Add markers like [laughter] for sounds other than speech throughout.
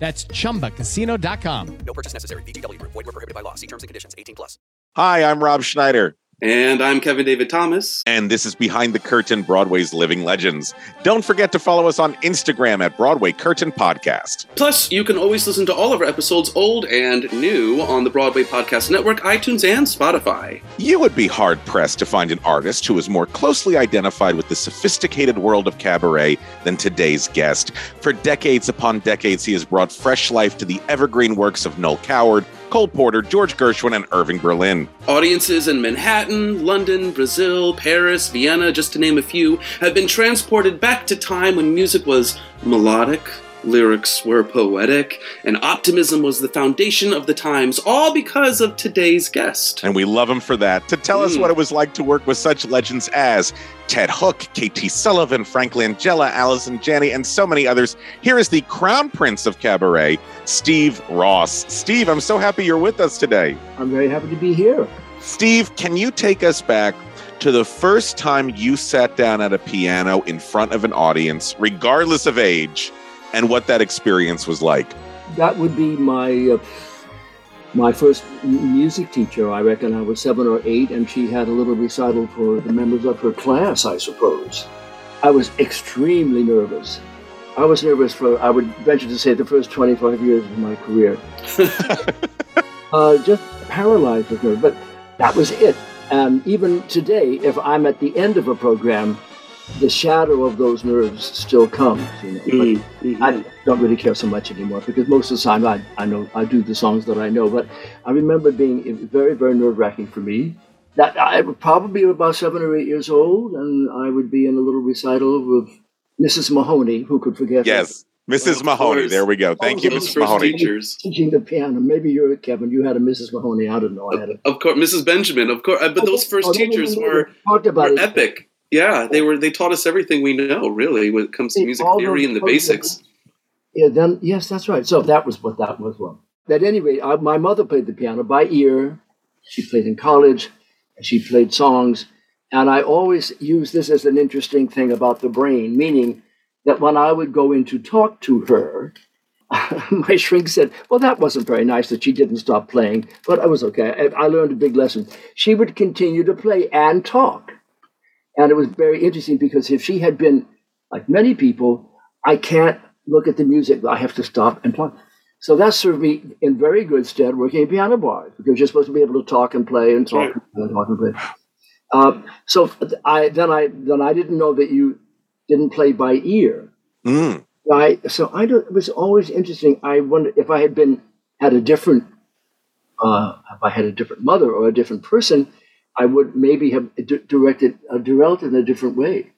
That's chumbacasino.com. No purchase necessary. VGW. Void were prohibited by law. See terms and conditions. 18 plus. Hi, I'm Rob Schneider. And I'm Kevin David Thomas. And this is Behind the Curtain Broadway's Living Legends. Don't forget to follow us on Instagram at Broadway Curtain Podcast. Plus, you can always listen to all of our episodes, old and new, on the Broadway Podcast Network, iTunes, and Spotify. You would be hard pressed to find an artist who is more closely identified with the sophisticated world of cabaret than today's guest. For decades upon decades, he has brought fresh life to the evergreen works of Noel Coward, Cole Porter, George Gershwin, and Irving Berlin. Audiences in Manhattan, London, Brazil, Paris, Vienna, just to name a few, have been transported back to time when music was melodic, lyrics were poetic, and optimism was the foundation of the times, all because of today's guest. And we love him for that. To tell us Mm. what it was like to work with such legends as Ted Hook, KT Sullivan, Frank Langella, Allison Janney, and so many others, here is the crown prince of cabaret, Steve Ross. Steve, I'm so happy you're with us today. I'm very happy to be here. Steve, can you take us back to the first time you sat down at a piano in front of an audience, regardless of age, and what that experience was like? That would be my uh, my first music teacher. I reckon I was seven or eight, and she had a little recital for the members of her class, I suppose. I was extremely nervous. I was nervous for, I would venture to say, the first 25 years of my career. [laughs] uh, just paralyzed with nerves, But that was it. And even today, if I'm at the end of a program, the shadow of those nerves still comes. You know? But I don't really care so much anymore because most of the time I, I know I do the songs that I know. But I remember being very, very nerve wracking for me. That I would probably be about seven or eight years old, and I would be in a little recital with Mrs. Mahoney, who could forget her. Yes, Mrs. Mahoney. There we go. Thank you, Mrs. Mahoney. teachers. teaching the piano. Maybe you're Kevin. You had a Mrs. Mahoney. I don't know. I had a. Of course, Mrs. Benjamin, of course. uh, But those first Oh, teachers no, no. were, were it. epic. Yeah, they were. They taught us everything we know, really, when it comes to music theory and the basics. Yeah, then yes, that's right. So that was what that was. Well, at any rate, I, my mother played the piano by ear. She played in college, and she played songs. And I always use this as an interesting thing about the brain, meaning that when I would go in to talk to her, [laughs] my shrink said, "Well, that wasn't very nice that she didn't stop playing, but I was okay. I, I learned a big lesson. She would continue to play and talk, and it was very interesting because if she had been like many people, I can't look at the music. I have to stop and play. So that served me in very good stead working in piano bars because you're supposed to be able to talk and play and talk and talk and play. Uh, so I then I then I didn't know that you didn't play by ear. Mm. I so I don't, it was always interesting. I wonder if I had been had a different uh, if I had a different mother or a different person, I would maybe have d- directed uh, directed in a different way.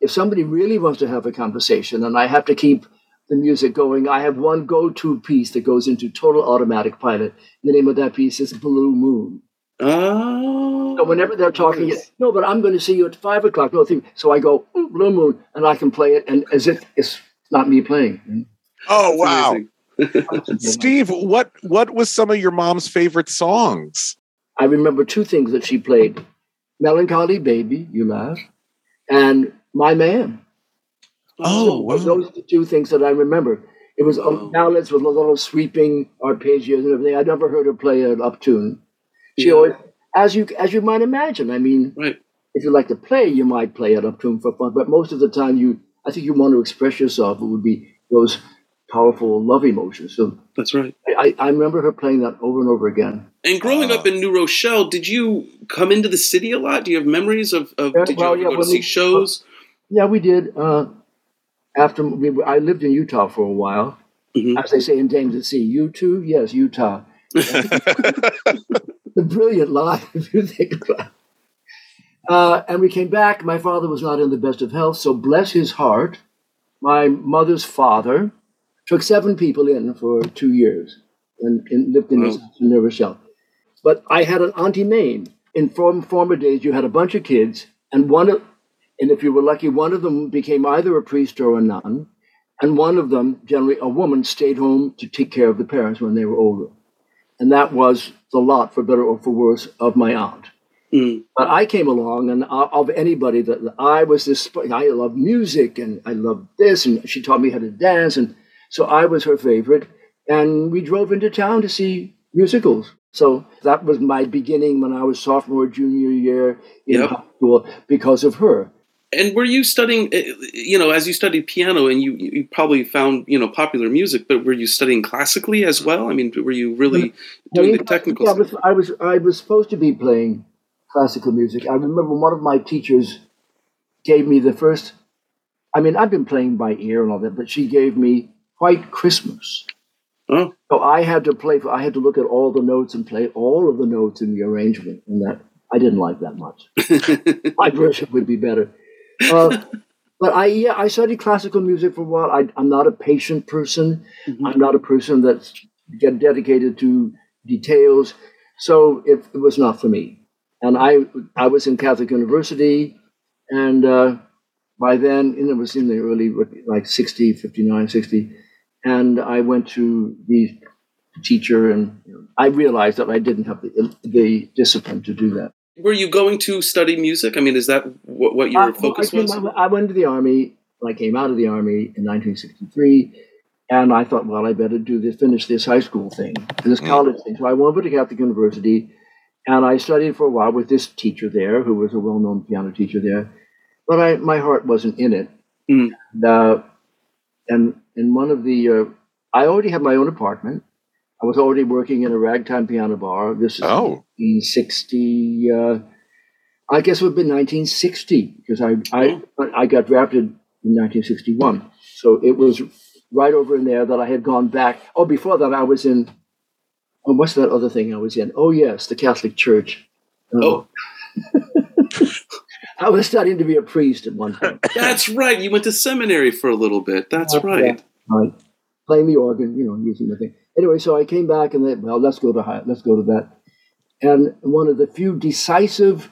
If somebody really wants to have a conversation and I have to keep the music going, I have one go-to piece that goes into total automatic pilot. The name of that piece is Blue Moon. Oh. So whenever they're talking, no, but I'm going to see you at five o'clock. No, thing. So I go "Mm, Blue Moon, and I can play it, and as if it's not me playing. Oh wow. [laughs] Steve, what what was some of your mom's favorite songs? I remember two things that she played: "Melancholy Baby," you laugh, and "My Man." Oh, wow. Those are the two things that I remember. It was Wow. ballads with a little sweeping arpeggios and everything. I never heard her play an up tune. She Yeah. always, as you as you might imagine. I mean, Right. if you like to play, you might play it up tune for fun. But most of the time, you I think you want to express yourself. It would be those powerful love emotions. So That's right. I, I remember her playing that over and over again. And growing up in New Rochelle, did you come into the city a lot? Do you have memories of, of Yeah, did you well, ever yeah, go to when see we- shows? Yeah, we did. Uh, after we, I lived in Utah for a while, Mhm. as they say in James at Sea, you too? Yes, Utah. [laughs] the brilliant lie, [laughs] if you think about it. Uh, and we came back. My father was not in the best of health, so bless his heart, my mother's father took seven people in for two years and, and lived in Wow. in New Rochelle. But I had an auntie Mame. In form, former days, you had a bunch of kids, and one of, and if you were lucky, one of them became either a priest or a nun, and one of them, generally a woman, stayed home to take care of the parents when they were older. And that was the lot, for better or for worse, of my aunt. Mm. But I came along, and of anybody that I was this, I love music, and I loved this, and she taught me how to dance, and so I was her favorite. And we drove into town to see musicals. So that was my beginning when I was sophomore, junior year in Yep. high school because of her. And were you studying, eh, you know, as you studied piano and you, you probably found, you know, popular music, but were you studying classically as well? I mean, were you really doing the technical Yeah, stuff? I was I was supposed to be playing classical music. I remember one of my teachers gave me the first. I mean, I've been playing by ear and all that, but she gave me White Christmas. Oh, So I had to play. I had to look at all the notes and play all of the notes in the arrangement, and that I didn't like that much. [laughs] My version would be better. Uh, but I yeah, I studied classical music for a while. I, I'm not a patient person. Mhm. I'm not a person that's get dedicated to details. So it, it was not for me. And I I was in Catholic University, and uh, by then, and it was in the early like 60, 59, 60, and I went to the teacher, and you know, I realized that I didn't have the, the discipline to do that. were you going to study music? I mean, is that what, what Uh, your well, focus I, came, was? I, I went to the army. I came out of the army in 1963, and I thought, well, I better do this, finish this high school thing, this Mm. college thing. So I went over to Catholic University, and I studied for a while with this teacher there, who was a well-known piano teacher there. But I, my heart wasn't in it. Mm. And, uh, and in one of the, uh, I already had my own apartment. I was already working in a ragtime piano bar. This is Oh. 1960. Uh, I guess it would have been 1960 because I, I I got drafted in 1961. So it was right over in there that I had gone back. Oh, before that I was in. Oh, what's that other thing I was in? Oh yes, the Catholic Church. Oh. [laughs] I was studying to be a priest at one point. [laughs] That's right. You went to seminary for a little bit. That's right. Right. Playing the organ, you know, using the thing. Anyway, so I came back and they, well, let's go to high, let's go to that. And one of the few decisive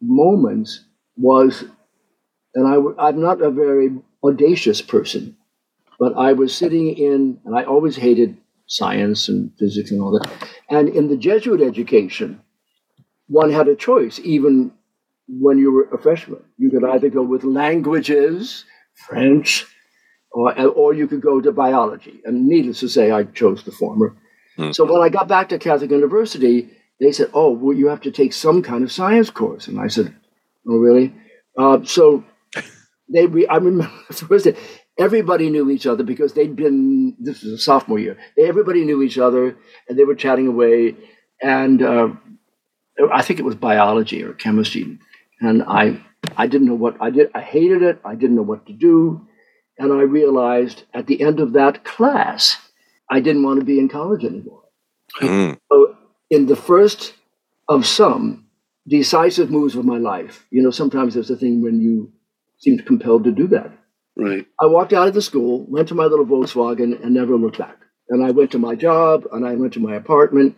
moments was, and I, I'm not a very audacious person, but I was sitting in, and I always hated science and physics and all that. And in the Jesuit education, one had a choice, even when you were a freshman. You could either go with languages, French, or, or you could go to biology. And needless to say, I chose the former. Hmm. So when I got back to Catholic University, they said, "Oh, well, you have to take some kind of science course." And I said, "Oh, really?" Uh, so they, re- I remember [laughs] the first day, everybody knew each other because they'd been. This was a sophomore year. Everybody knew each other, and they were chatting away. And uh, I think it was biology or chemistry, and I, I didn't know what I did. I hated it. I didn't know what to do. And I realized at the end of that class, I didn't want to be in college anymore. Mm. So, in the first of some decisive moves of my life, you know, sometimes there's a thing when you seem compelled to do that. Right. I walked out of the school, went to my little Volkswagen, and never looked back. And I went to my job, and I went to my apartment,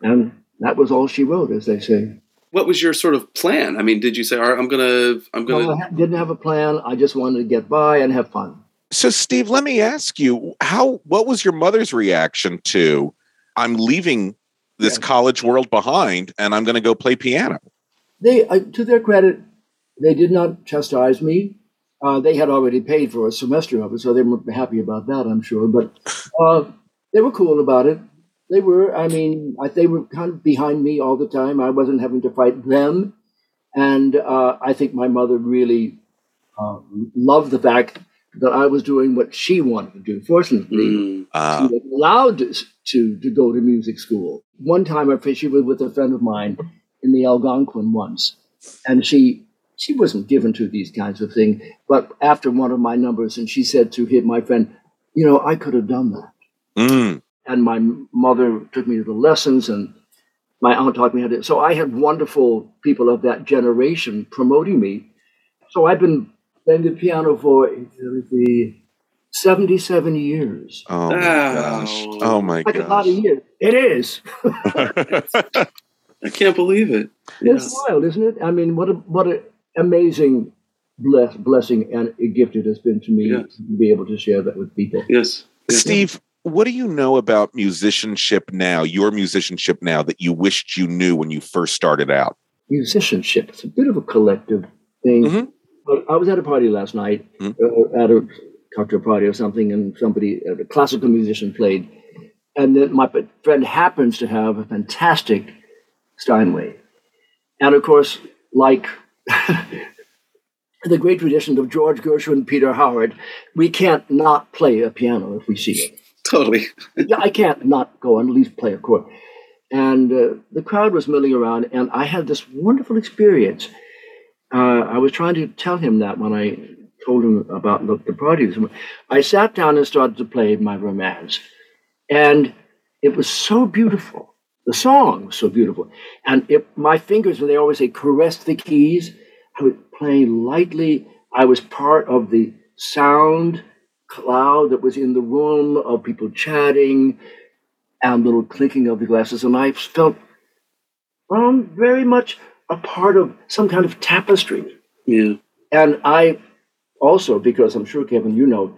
and that was all she wrote, as they say. What was your sort of plan? I mean, did you say, "All right, I'm gonna, I'm gonna"? Well, I didn't have a plan. I just wanted to get by and have fun. So, Steve, let me ask you how. What was your mother's reaction to? I'm leaving this Yeah. college world behind, and I'm going to go play piano. They, uh, to their credit, they did not chastise me. Uh, they had already paid for a semester of it, so they were happy about that, I'm sure. But uh, they were cool about it. They were. I mean, I, they were kind of behind me all the time. I wasn't having to fight them, and uh, I think my mother really uh, loved the fact that I was doing what she wanted to do. Fortunately, Mm, Uh, she was allowed to, to go to music school. One time, I she was with a friend of mine in the Algonquin once, and she she wasn't given to these kinds of things. But after one of my numbers, and she said to him, my friend, you know, I could have done that. mm, And my mother took me to the lessons, and my aunt taught me how to. So I had wonderful people of that generation promoting me. So I've been playing the piano for the 77 years. oh my Wow. gosh! Oh my Like a lot of years. It is. [laughs] I can't believe it. It's Yes. wild, isn't it? I mean, what a what an amazing bless, blessing and a gift it has been to me Yes. to be able to share that with people. Yes. yes. Steve, what do you know about musicianship now? Your musicianship now that you wished you knew when you first started out. Musicianship, it's a bit of a collective thing. Mhm. But I was at a party last night, Mhm. uh, at a cocktail party or something, and somebody, uh, a classical musician played. And then my friend happens to have a fantastic Steinway. And of course, like [laughs] the great tradition of George Gershwin and Peter Howard, we can't not play a piano if we see it. Totally. [laughs] Yeah, I can't not go and at least play a chord. And uh, the crowd was milling around, and I had this wonderful experience. Uh, I was trying to tell him that when I told him about the, the party. I sat down and started to play my romance, and it was so beautiful. The song was so beautiful, and it, my fingers, when they always say caressed the keys, I was playing lightly. I was part of the sound cloud that was in the room of people chatting and little clinking of the glasses, and I felt um, very much a part of some kind of tapestry. Yeah. And I also, because I'm sure, Kevin, you know,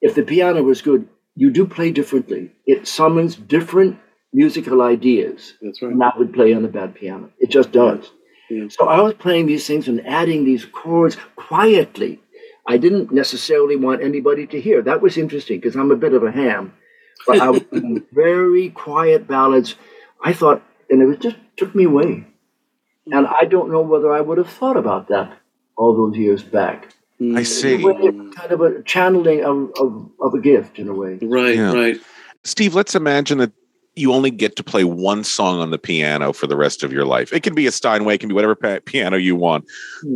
if the piano was good, you do play differently. It summons different musical ideas That's right. I would play on a bad piano. It just does. Yeah. So I was playing these things and adding these chords quietly. I didn't necessarily want anybody to hear. That was interesting because I'm a bit of a ham. But I was [laughs] doing very quiet ballads. I thought, and it was just took me away. And I don't know whether I would have thought about that all those years back. Mm. I see. Well, it's kind of a channeling of, of, of a gift in a way. Right, Yeah. right. Steve, let's imagine that you only get to play one song on the piano for the rest of your life. It can be a Steinway, it can be whatever pa- piano you want,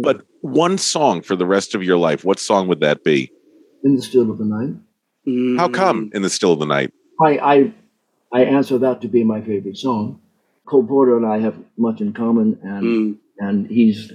but one song for the rest of your life. What song would that be? In the still of the night. How Mm. come in the still of the night? I, I, I answer that to be my favorite song. Cole Porter and I have much in common, and Mm. and he's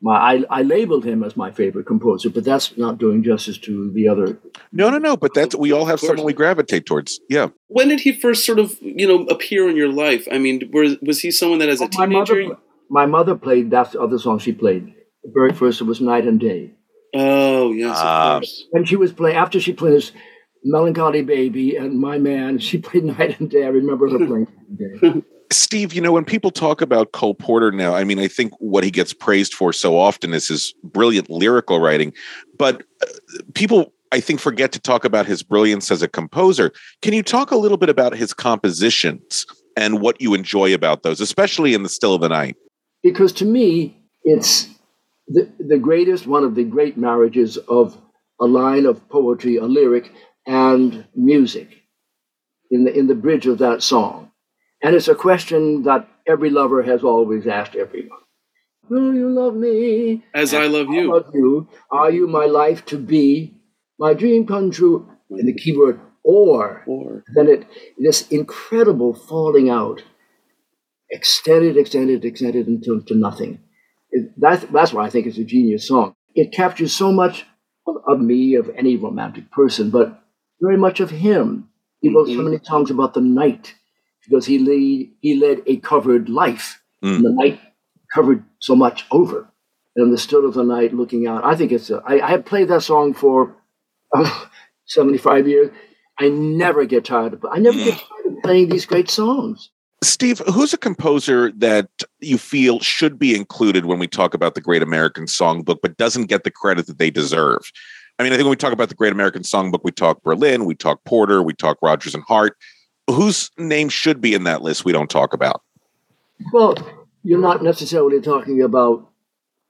my I, I labeled him as my favorite composer, but that's not doing justice to the other. No, no, no. But that's we all have Of someone we gravitate towards. Yeah. When did he first sort of, you know, appear in your life? I mean, was was he someone that as a my teenager? mother, my mother played that other song she played. The very first it was Night and Day. Oh yes, of course. When she was playing after she played this Melancholy Baby and My Man, she played [laughs] Night and Day. I remember her playing Night and Day. [laughs] Steve, you know, when people talk about Cole Porter now, I mean, I think what he gets praised for so often is his brilliant lyrical writing. But uh, people, I think, forget to talk about his brilliance as a composer. Can you talk a little bit about his compositions and what you enjoy about those, especially in the still of the night? because to me, it's the, the greatest, one of the great marriages of a line of poetry, a lyric, and music in the, in the bridge of that song. And it's a question that every lover has always asked everyone. Will you love me? As I love I you. love you. Are you my life to be? My dream come true. And the key word, or Or then it this incredible falling out extended extended extended until to nothing It- that's that's why i think it's a genius song it captures so much of, of me of any romantic person but very much of him he wrote so Mhm. many songs about the night because he lead, he led a covered life. Mm. And the night covered so much over. And the still of the night looking out. I think it's, a, I, I have played that song for uh, [laughs] 75 years. I never get tired of I never get tired of playing these great songs. Steve, who's a composer that you feel should be included when we talk about the Great American Songbook, but doesn't get the credit that they deserve? I mean, I think when we talk about the Great American Songbook, we talk Berlin, we talk Porter, we talk Rodgers and Hart. Whose name should be in that list we don't talk about? Well, you're not necessarily talking about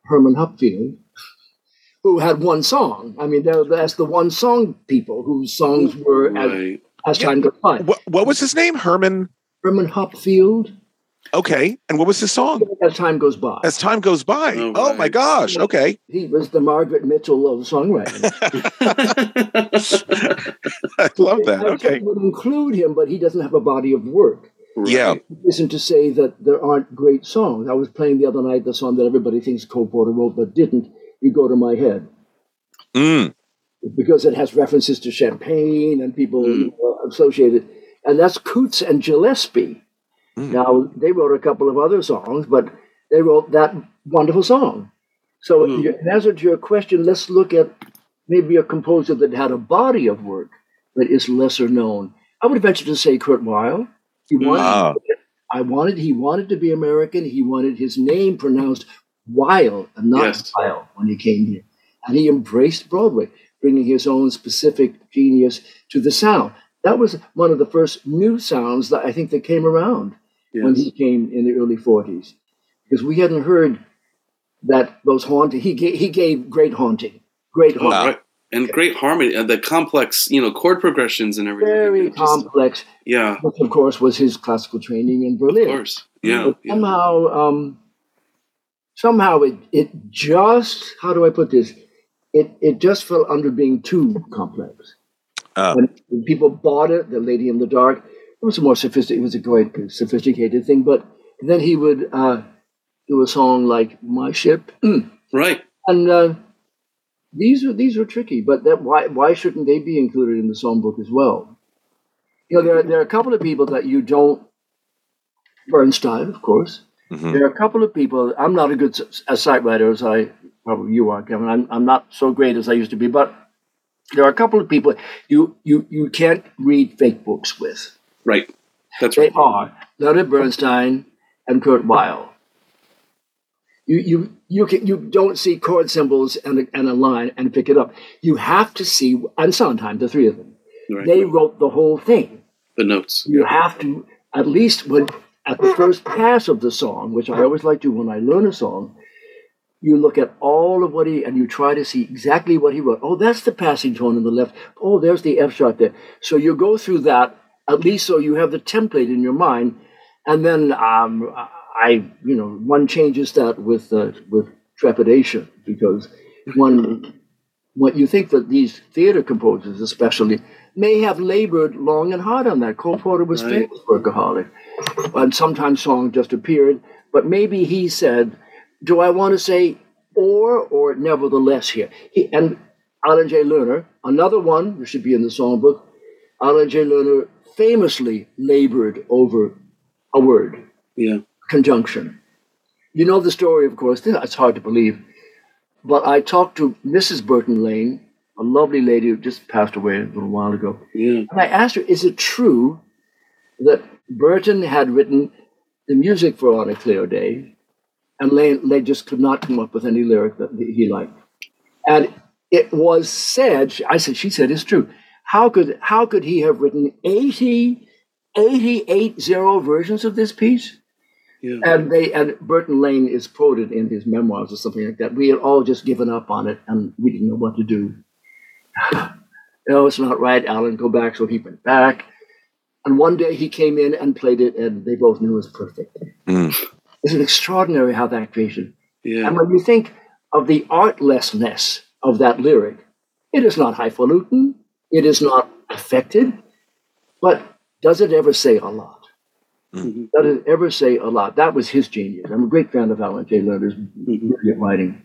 Herman Hupfeld, who had one song. I mean, that's the one song people whose songs were as, Right. as time goes by. What, what was his name? Herman. Herman Hupfeld, Okay. And what was his song? as time goes by. As time goes by. Oh, Oh, my gosh. Okay. He was the Margaret Mitchell of songwriting. [laughs] I love that. I Okay. would include him, but he doesn't have a body of work. Yeah. Isn't to say that there aren't great songs. I was playing the other night the song that everybody thinks Cole Porter wrote but didn't. You go to my head Mm. because it has references to champagne and people Mm. you know, associate it. And that's Coots and Gillespie. Mm. Now they wrote a couple of other songs, but they wrote that wonderful song. So Mm. in answer to your question, let's look at maybe a composer that had a body of work that is lesser known. I would venture to say Kurt Weill. He wanted, Ah. I wanted, he wanted to be American. He wanted his name pronounced Weil and not Yes. Weil when he came here, and he embraced Broadway, bringing his own specific genius to the sound. That was one of the first new sounds that I think that came around when he came in the early 40s, because we hadn't heard that those haunting. He gave, he gave great haunting, great haunting, right. And great harmony and the complex, you know, chord progressions and everything. very just- complex. yeah, Which of course was his classical training in Berlin. of course. Yeah. But yeah. somehow, um, somehow it it just how do I put this? It it just fell under being too complex. Uh. When, when people bought it, the Lady in the Dark, it was a more sophisticated. It was a great sophisticated thing. But then he would uh, do a song like "My Ship," Right. and uh, these are these are tricky. But that why why shouldn't they be included in the songbook as well? You know, there are, there are a couple of people that you don't. Bernstein, of course. Mhm. There are a couple of people. I'm not a good a sight writer as I probably you are, Kevin. I'm, I'm not so great as I used to be, but there are a couple of people you you you can't read fake books with. Right. That's right. They are Leonard Bernstein and Kurt Weill. You you you can you don't see chord symbols and a, and a line and pick it up. You have to see and Sondheim, the three of them. Right. They wrote the whole thing. the notes. You have to at least when at the first pass of the song, which I always like to when I learn a song, you look at all of what he and you try to see exactly what he wrote. Oh, that's the passing tone in the left. Oh, there's the F sharp there. So you go through that at least so you have the template in your mind, and then um, I, you know, one changes that with uh, with trepidation because one what you think that these theater composers, especially, may have labored long and hard on that. Cole Porter was Right. famous workaholic, and sometimes songs just appeared. But maybe he said, "Do I want to say or or nevertheless here?" He, and Alan Jay Lerner, another one who should be in the songbook, Alan Jay Lerner famously labored over a word Yeah. conjunction. You know the story, of course. It's hard to believe. But I talked to Mrs. Burton Lane, a lovely lady who just passed away a little while ago. Yeah. And I asked her, is it true that Burton had written the music for On a Clear Day and Lane, Lane just could not come up with any lyric that he liked? And it was said, I said, she said it's true. How could, how could he have written 80, 88 zero versions of this piece? Yeah. And they and Burton Lane is quoted in his memoirs or something like that. We had all just given up on it and we didn't know what to do. [sighs] no, it's not right, Alan. Go back. So he went back. And one day he came in and played it, and they both knew it was perfect. Mm. It's extraordinary how that created? Yeah. And when you think of the artlessness of that lyric, it is not highfalutin, it is not affected, but does it ever say a lot? Mhm. Does it ever say a lot? That was his genius. I'm a great fan of Alan Jay Lerner's brilliant writing.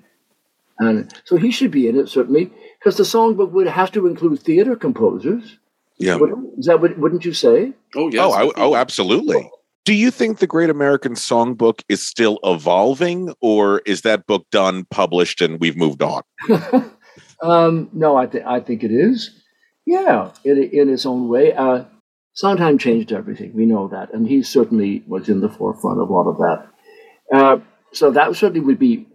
And so he should be in it, certainly, because the songbook would have to include theater composers. Yeah. Is that what, wouldn't you say? Oh, yes. Oh, I, oh, absolutely. Do you think the Great American Songbook is still evolving, or is that book done, published, and we've moved on? [laughs] um, no, I, th- I think it is. Yeah, in, in its own way. Uh, Sondheim changed everything. We know that. And he certainly was in the forefront of all of that. Uh, so that certainly would be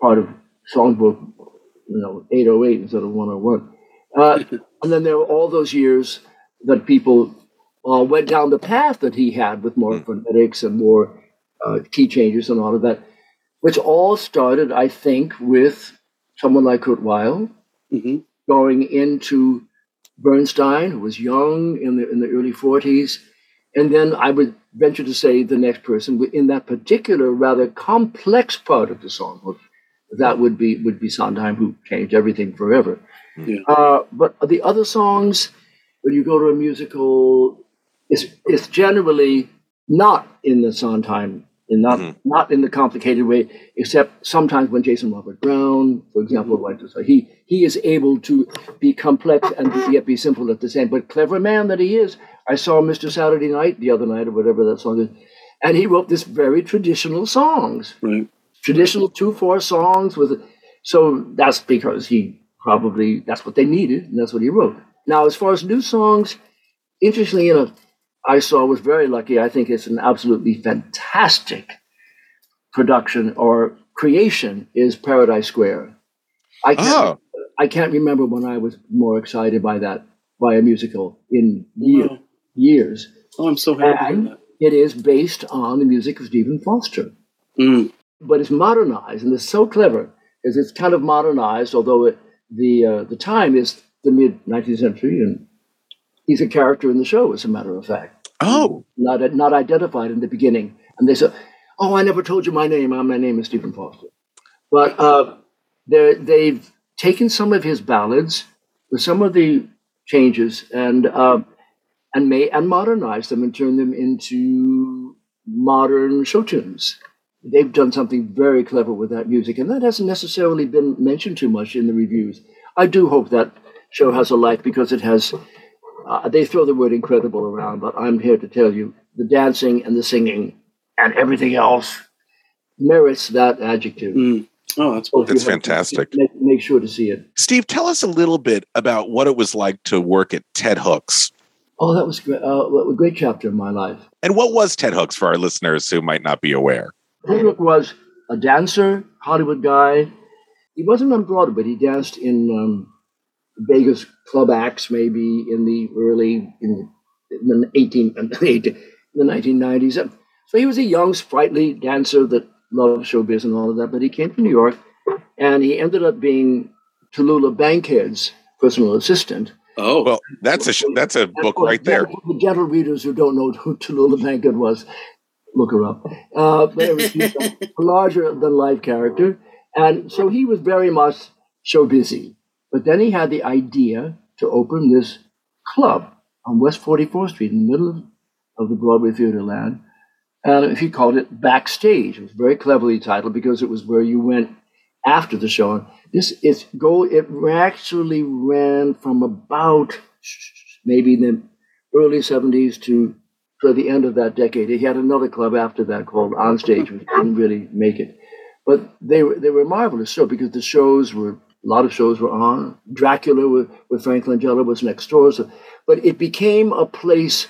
part of Songbook, you know, 808 instead of 101. Uh, [laughs] and then there were all those years that people uh, went down the path that he had with more phonetics and more uh, key changes and all of that, which all started, I think, with someone like Kurt Weill hmm going into Bernstein, who was young in the in the early 40s, and then I would venture to say the next person in that particular rather complex part of the songbook, that would be would be Sondheim, who changed everything forever. Yeah. Uh, but the other songs, when you go to a musical, it's it's generally not in the Sondheim, in not Mhm. not in the complicated way, except sometimes when Jason Robert Brown, for example, like to say he he is able to be complex and yet be simple at the same. But clever man that he is, I saw Mr. Saturday Night the other night or whatever that song is, and he wrote this very traditional songs Right. traditional two four songs with so that's because he probably that's what they needed and that's what he wrote now as far as new songs interestingly enough i saw was very lucky. I think it's an absolutely fantastic production or creation is paradise square. I can't, Oh, I can't remember when i was more excited by that by a musical in year, Wow. years. Oh, I'm so happy and it is based on the music of stephen foster. Mm. but it's modernized and it's so clever is it's kind of modernized although it, the uh, the time is the mid 19th century and he's a character in the show as a matter of fact. Oh, not not identified in the beginning. And they said oh i never told you my name. My name is stephen foster. But uh, they've taken some of his ballads with some of the changes and uh, and may and modernized them and turned them into modern show tunes. They've done something very clever with that music, and that hasn't necessarily been mentioned too much in the reviews. I do hope that show has a life because it has. Uh, they throw the word incredible around, but I'm here to tell you the dancing and the singing and everything else merits that adjective. Mm. Oh, that's So if That's have- fantastic. Make, make sure to see it. Steve, tell us a little bit about what it was like to work at Ted Hooks. Oh, that was great, uh, a great chapter in my life. And what was Ted Hooks for our listeners who might not be aware? Hedrick was a dancer, Hollywood guy. He wasn't on Broadway, but he danced in um, Vegas club acts, maybe in the early in the, in the eighteen in the nineteen nineties. So he was a young, sprightly dancer that loved showbiz and all of that. But he came to New York, and he ended up being Tallulah Bankhead's personal assistant. Oh, Well, that's a that's a book For- right there. The gentle readers who don't know who Tallulah Bankhead was, look her up. Uh, but it was a [laughs] larger than life character. And so he was very much show busy. But then he had the idea to open this club on West 44th Street in the middle of, the Broadway theater land. And he called it Backstage. It was very cleverly titled because it was where you went after the show. This is go. It actually ran from about maybe the early '70s to to the end of that decade. He had another club after that called Onstage, which didn't really make it. But they were they were marvelous show because the shows were a lot of shows were on. Dracula with, with Frank Langella was next door. So, but it became a place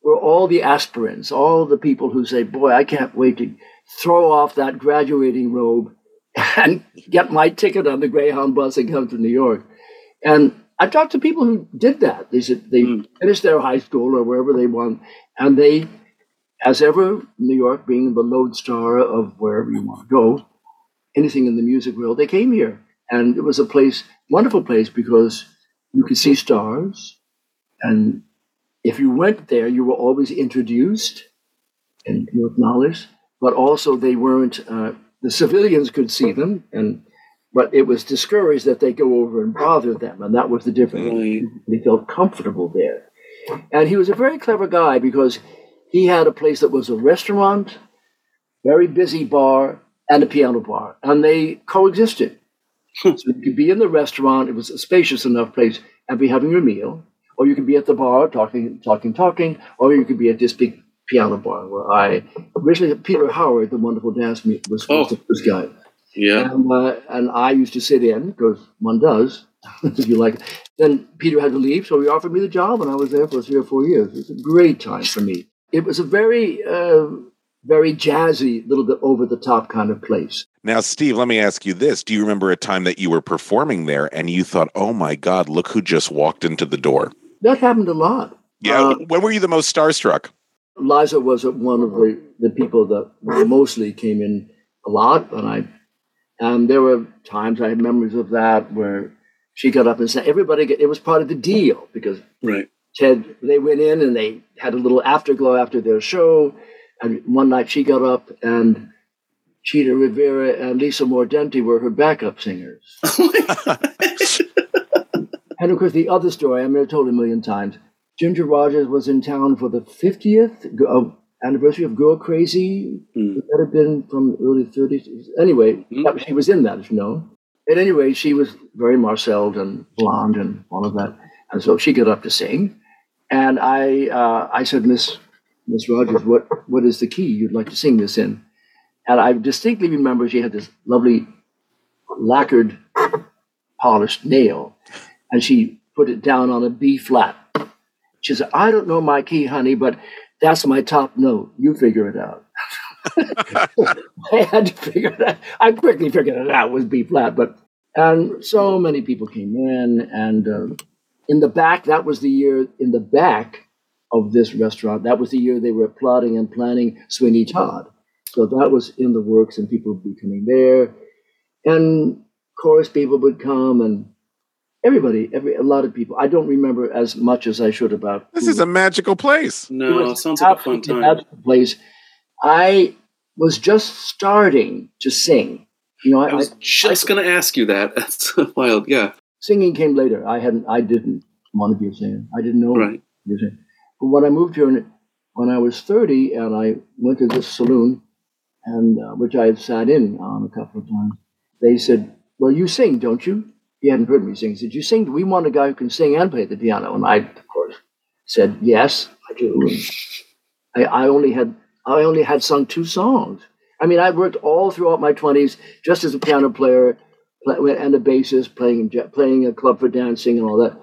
where all the aspirants, all the people who say, "Boy, I can't wait to throw off that graduating robe and get my ticket on the Greyhound bus and come to New York." And I talked to people who did that. They said they Mm. finished their high school or wherever they went, and they, as ever, New York being the lodestar of wherever you want to go, anything in the music world, they came here, and it was a place, wonderful place, because you could see stars, and if you went there, you were always introduced and you acknowledged, but also they weren't. Uh, the civilians could see them, and but it was discouraged that they go over and bother them, and that was the difference. Right. They felt comfortable there, and he was a very clever guy because he had a place that was a restaurant, very busy bar, and a piano bar, and they coexisted. [laughs] so you could be in the restaurant; it was a spacious enough place, and be having your meal, or you could be at the bar talking, talking, talking, or you could be at this big piano bar where I originally Peter Howard, the wonderful dance mu- was, was the first guy. Yeah. And, uh, and I used to sit in because one does, [laughs] if you like. Then Peter had to leave, so he offered me the job, and I was there for three or four years. It was a great time for me. It was a very, uh, very jazzy, little bit over the top kind of place. Now, Steve, let me ask you this. Do you remember a time that you were performing there and you thought, oh my God, look who just walked into the door? That happened a lot. Yeah. Uh, when were you the most starstruck? Liza was one of the, the people that mostly came in a lot, and I, and there were times I had memories of that where she got up and said, "Everybody, get, it was part of the deal because Right. Ted they went in and they had a little afterglow after their show, and one night she got up and Chita Rivera and Lisa Mordente were her backup singers. [laughs] [laughs] and of course, the other story I mean, I've told a million times. Ginger Rogers was in town for the 50th uh, anniversary of Girl Crazy. Would that have been from the early 30s? Anyway, that, she was in that, you know. At any rate, she was very Marcelled and blonde and all of that. And so she got up to sing. And I, uh, I said, Miss Miss Rogers, what, what is the key you'd like to sing this in? And I distinctly remember she had this lovely lacquered, polished nail, and she put it down on a B flat. She said, I don't know my key, honey, but that's my top note. You figure it out. [laughs] I had to figure it out. I quickly figured it out. Was B flat, but and so many people came in, and uh, in the back, that was the year. In the back of this restaurant, that was the year they were plotting and planning Sweeney Todd. So that was in the works, and people would be coming there, and chorus people would come, and everybody, every a lot of people. I don't remember as much as I should about. This is a magical place. No, it sounds like a fun time. magical place. I was just starting to sing. You know, I, I was just going to ask you that. [laughs] That's wild. Yeah. singing came later. I hadn't. I didn't want to be a singer. I didn't know. Right. to be a singer. But when I moved here, in- when I was thirty, and I went to this saloon, and uh, which I had sat in on a couple of times, they said, "Well, you sing, don't you?" He hadn't heard me sing. He said, "You sing? We want a guy who can sing and play the piano." And I, of course, said, "Yes, I do." I, I only had I only had sung two songs. I mean, I worked all throughout my twenties just as a piano player pla- and a bassist, playing playing a club for dancing and all that.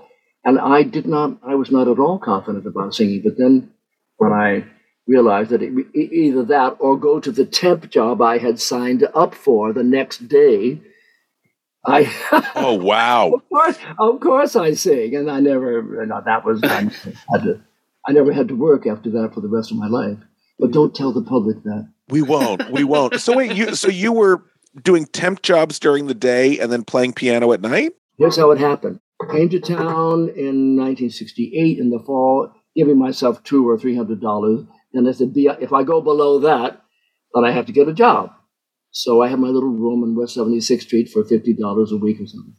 And I did not, I was not at all confident about singing. But then, when I realized that it, either that or go to the temp job I had signed up for the next day, I [laughs] Oh, wow. of course, of course, I sing, and I never. No, that was I had to. I never had to work after that for the rest of my life. But don't tell the public that. We won't. We won't. So wait, you so you were doing temp jobs during the day and then playing piano at night? Here's how it happened. Came to town in 1968 in the fall, giving myself two or three hundred dollars. And I said, if I go below that, then I have to get a job. So I had my little room in West 76th Street for fifty dollars a week or something.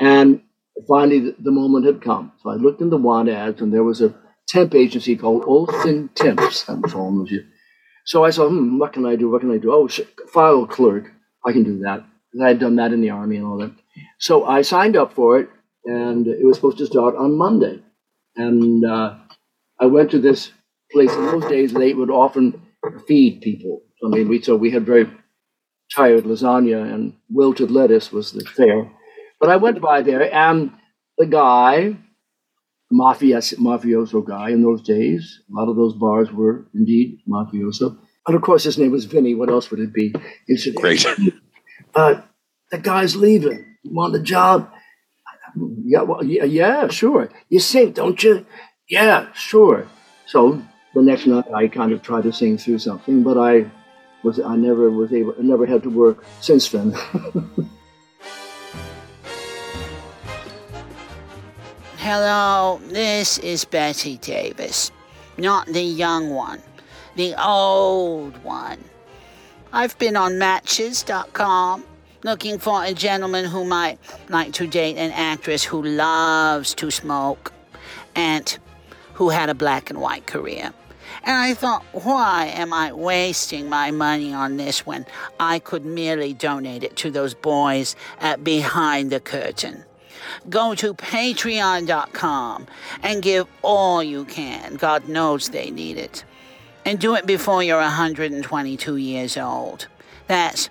And finally, the, moment had come. So I looked in the want ads, and there was a temp agency called Olson Temps. I'm calling those. So I said, hmm, what can I do? What can I do? Oh, file clerk. I can do that. I had done that in the army and all that. So I signed up for it, and it was supposed to start on Monday. And uh, I went to this place. In those days, they would often feed people. I mean, we so we had very tired lasagna and wilted lettuce was the fare. But I went by there, and the guy, mafia mafioso guy in those days, a lot of those bars were indeed mafioso. And of course, his name was Vinny. What else would it be? He said, Great. uh, the guy's leaving. You want the job? Yeah, well, yeah, yeah, sure. You sing, don't you? Yeah, sure. So the next night, I kind of tried to sing through something, but I was I never was able, I never had to work since then. [laughs] Hello, this is Bette Davis. Not the young one, the old one. I've been on Matches.com looking for a gentleman who might like to date an actress who loves to smoke and who had a black and white career. And I thought, why am I wasting my money on this when I could merely donate it to those boys at Behind the Curtain? Go to patreon.com and give all you can. God knows they need it. And do it before you're 122 years old. That's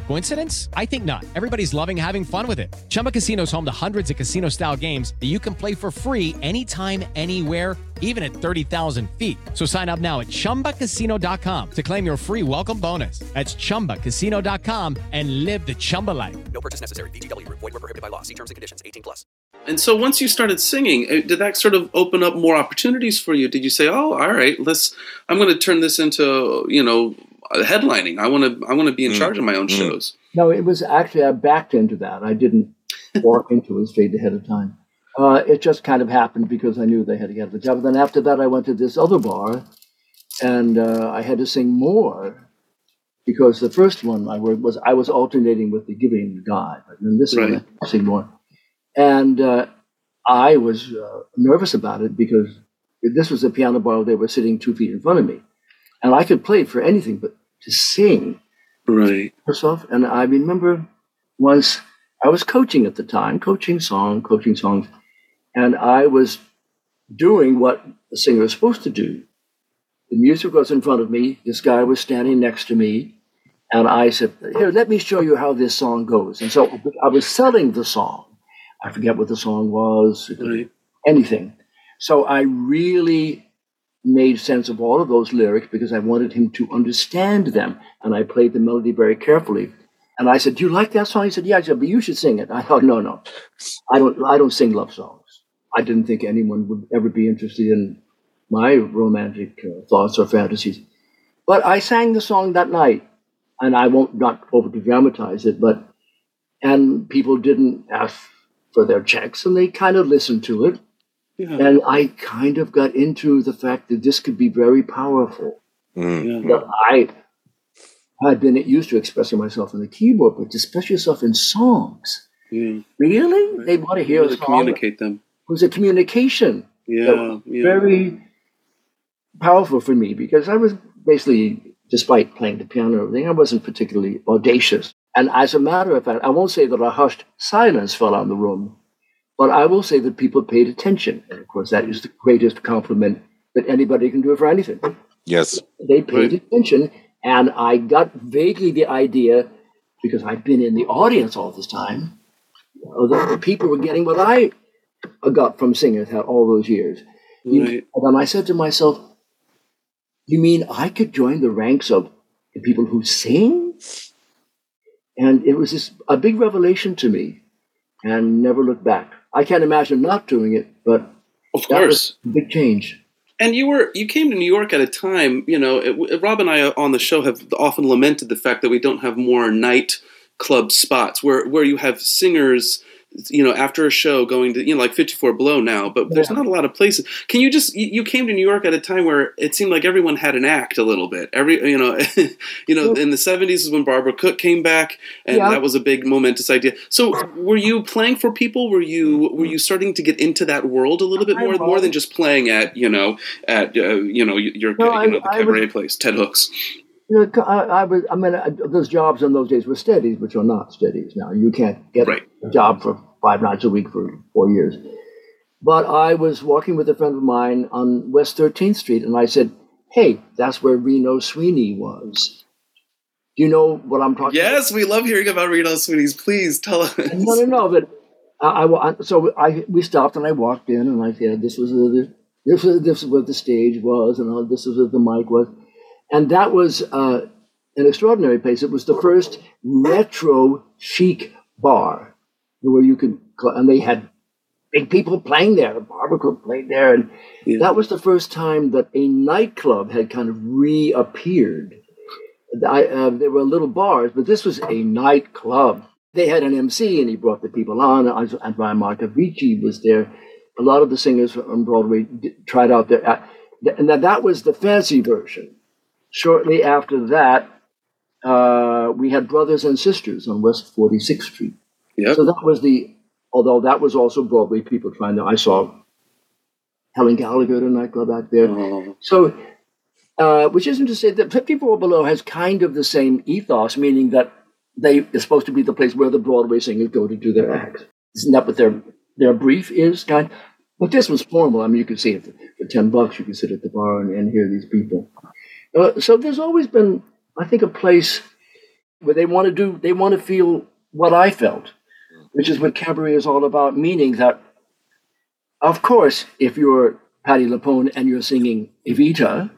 Coincidence? I think not. Everybody's loving having fun with it. Chumba Casino is home to hundreds of casino style games that you can play for free anytime, anywhere, even at 30,000 feet. So sign up now at chumbacasino.com to claim your free welcome bonus. That's chumbacasino.com and live the Chumba life. No purchase necessary. VGW. Void were prohibited by law. See terms and conditions. 18 plus. And so once you started singing, uh, did that sort of open up more opportunities for you? Did you say, "Oh, all right, let's I'm going to turn this into, you know, headlining. I want to I want to be in Mm. charge of my own Mm. shows." No, it was actually I backed into that. I didn't [laughs] walk into it straight ahead of time. Uh, it just kind of happened because I knew they had to get the job. Then after that, I went to this other bar, and uh, I had to sing more because the first one I worked was I was alternating with the giving guy, but then this one I Right. had to sing more, and uh, I was uh, nervous about it because this was a piano bar. They were sitting two feet in front of me, and I could play for anything, but to sing Right. herself. And I remember once I was coaching at the time, coaching song, coaching songs, and I was doing what a singer is supposed to do. The music was in front of me. This guy was standing next to me. And I said, Here, let me show you how this song goes. And so I was selling the song. I forget what the song was, anything. So I really made sense of all of those lyrics because I wanted him to understand them. And I played the melody very carefully. And I said, "Do you like that song?" He said, "Yeah." I said, "But you should sing it." I thought, "No, no, I don't. I don't sing love songs. I didn't think anyone would ever be interested in my romantic uh, thoughts or fantasies." But I sang the song that night, and I won't not over dramatize it, but and people didn't ask for their checks, and they kind of listened to it. Yeah. And I kind of got into the fact that this could be very powerful. Mm. That I had been used to expressing myself on the keyboard, but to express yourself in songs. Yeah. Really? They want to hear Really communicate them. It was a communication. Yeah. yeah. Very powerful for me because I was basically, despite playing the piano and everything, I wasn't particularly audacious. And as a matter of fact, I won't say that a hushed silence fell on the room, but I will say that people paid attention. And of course, that is the greatest compliment that anybody can do for anything. Yes. They paid attention, and I got vaguely the idea, because I've been in the audience all this time, that the people were getting what I got from singing th- all those years. Right. And then I said to myself, You mean I could join the ranks of the people who sing? And it was this, a big revelation to me, and never looked back. I can't imagine not doing it, but Of that course. was a big change. And you were you came to New York at a time, you know. It, Rob and I on the show have often lamented the fact that we don't have more night club spots where where you have singers, you know, after a show going to you know like Fifty Four Below now, but there's not a lot of places. Can you just you, you came to New York at a time where it seemed like everyone had an act a little bit. Every you know, [laughs] you know, in the '70s is when Barbara Cook came back, and Yeah. that was a big momentous idea. So were you playing for people? Were you were you starting to get into that world a little bit more more than just playing at you know at uh, you know your No, you know the I cabaret was- place, Ted Hooks. You know, I, I was. I mean, I, those jobs in those days were steadies, which are not steadies now. You can't get Right. a job for five nights a week for four years. But I was walking with a friend of mine on West 13th Street, and I said, "Hey, that's where Reno Sweeney was. Do you know what I'm talking?" About? Yes, we love hearing about Reno Sweeney's. Please tell us. No, no, no. But I, I so I we stopped and I walked in, and I said, "This was the this was this is what the stage was, and all, this is what the mic was." And that was uh, an extraordinary place. It was the first retro chic bar where you could, and they had big people playing there. Barbara Cook played there, and yeah. that was the first time that a nightclub had kind of reappeared. I, uh, there were little bars, but this was a nightclub. They had an MC, and he brought the people on. And Marcovicci was there. A lot of the singers on Broadway tried out there, uh, and that was the fancy version. Shortly after that, uh, we had Brothers and Sisters on West 46th Street. Yep. So that was the although that was also Broadway people trying to. I saw Helen Gallagher at a nightclub out there. Oh. So, uh, which isn't to say that 54 Below has kind of the same ethos, meaning that they is supposed to be the place where the Broadway singers go to do their acts. Isn't that what their their brief is? Kind, but this was formal. I mean, you could see it for, for ten bucks. You could sit at the bar and, and hear these people. Uh, so there's always been, I think, a place where they want to do. They want to feel what I felt which is what cabaret is all about, meaning that, of course, if you're Patti LuPone and you're singing Evita,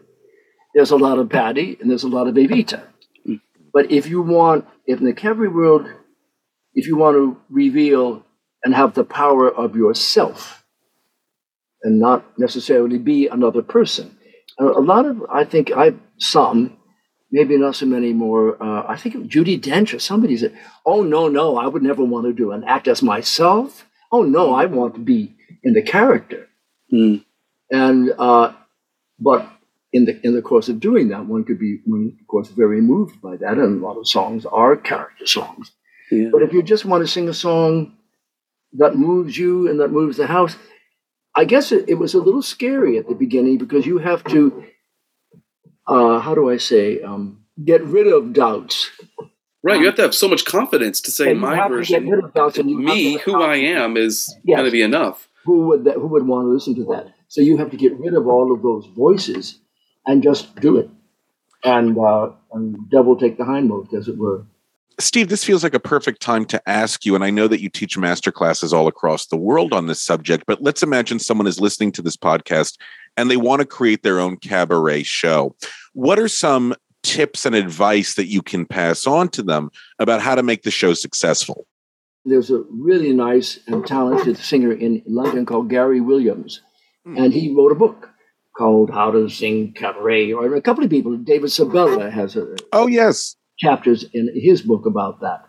there's a lot of Patti and there's a lot of Evita. But if you want, if in the cabaret world, if you want to reveal and have the power of yourself and not necessarily be another person, a lot of, I think, I some maybe not so many more. Uh, I think Judi Dench or somebody said, "Oh no, no, I would never want to do an act as myself. Oh no, I want to be in the character." Mm. And uh, but in the in the course of doing that, one could be, one, of course, very moved by that. And a lot of songs are character songs. Yeah. But if you just want to sing a song that moves you and that moves the house, I guess it, it was a little scary at the beginning because you have to uh, how do I say, um, get rid of doubts. Right, you have to have so much confidence to say my version, me, who I am, is yes. going to be enough. Who would that, who would want to listen to that? So you have to get rid of all of those voices and just do it, and uh, and double take the hindmost, as it were. Steve, this feels like a perfect time to ask you, and I know that you teach master classes all across the world on this subject, but let's imagine someone is listening to this podcast and they want to create their own cabaret show. What are some tips and advice that you can pass on to them about how to make the show successful? There's a really nice and talented singer in London called Gary Williams, hmm. and he wrote a book called How to Sing Cabaret, or a couple of people. David Sabella has a oh yes chapters in his book about that.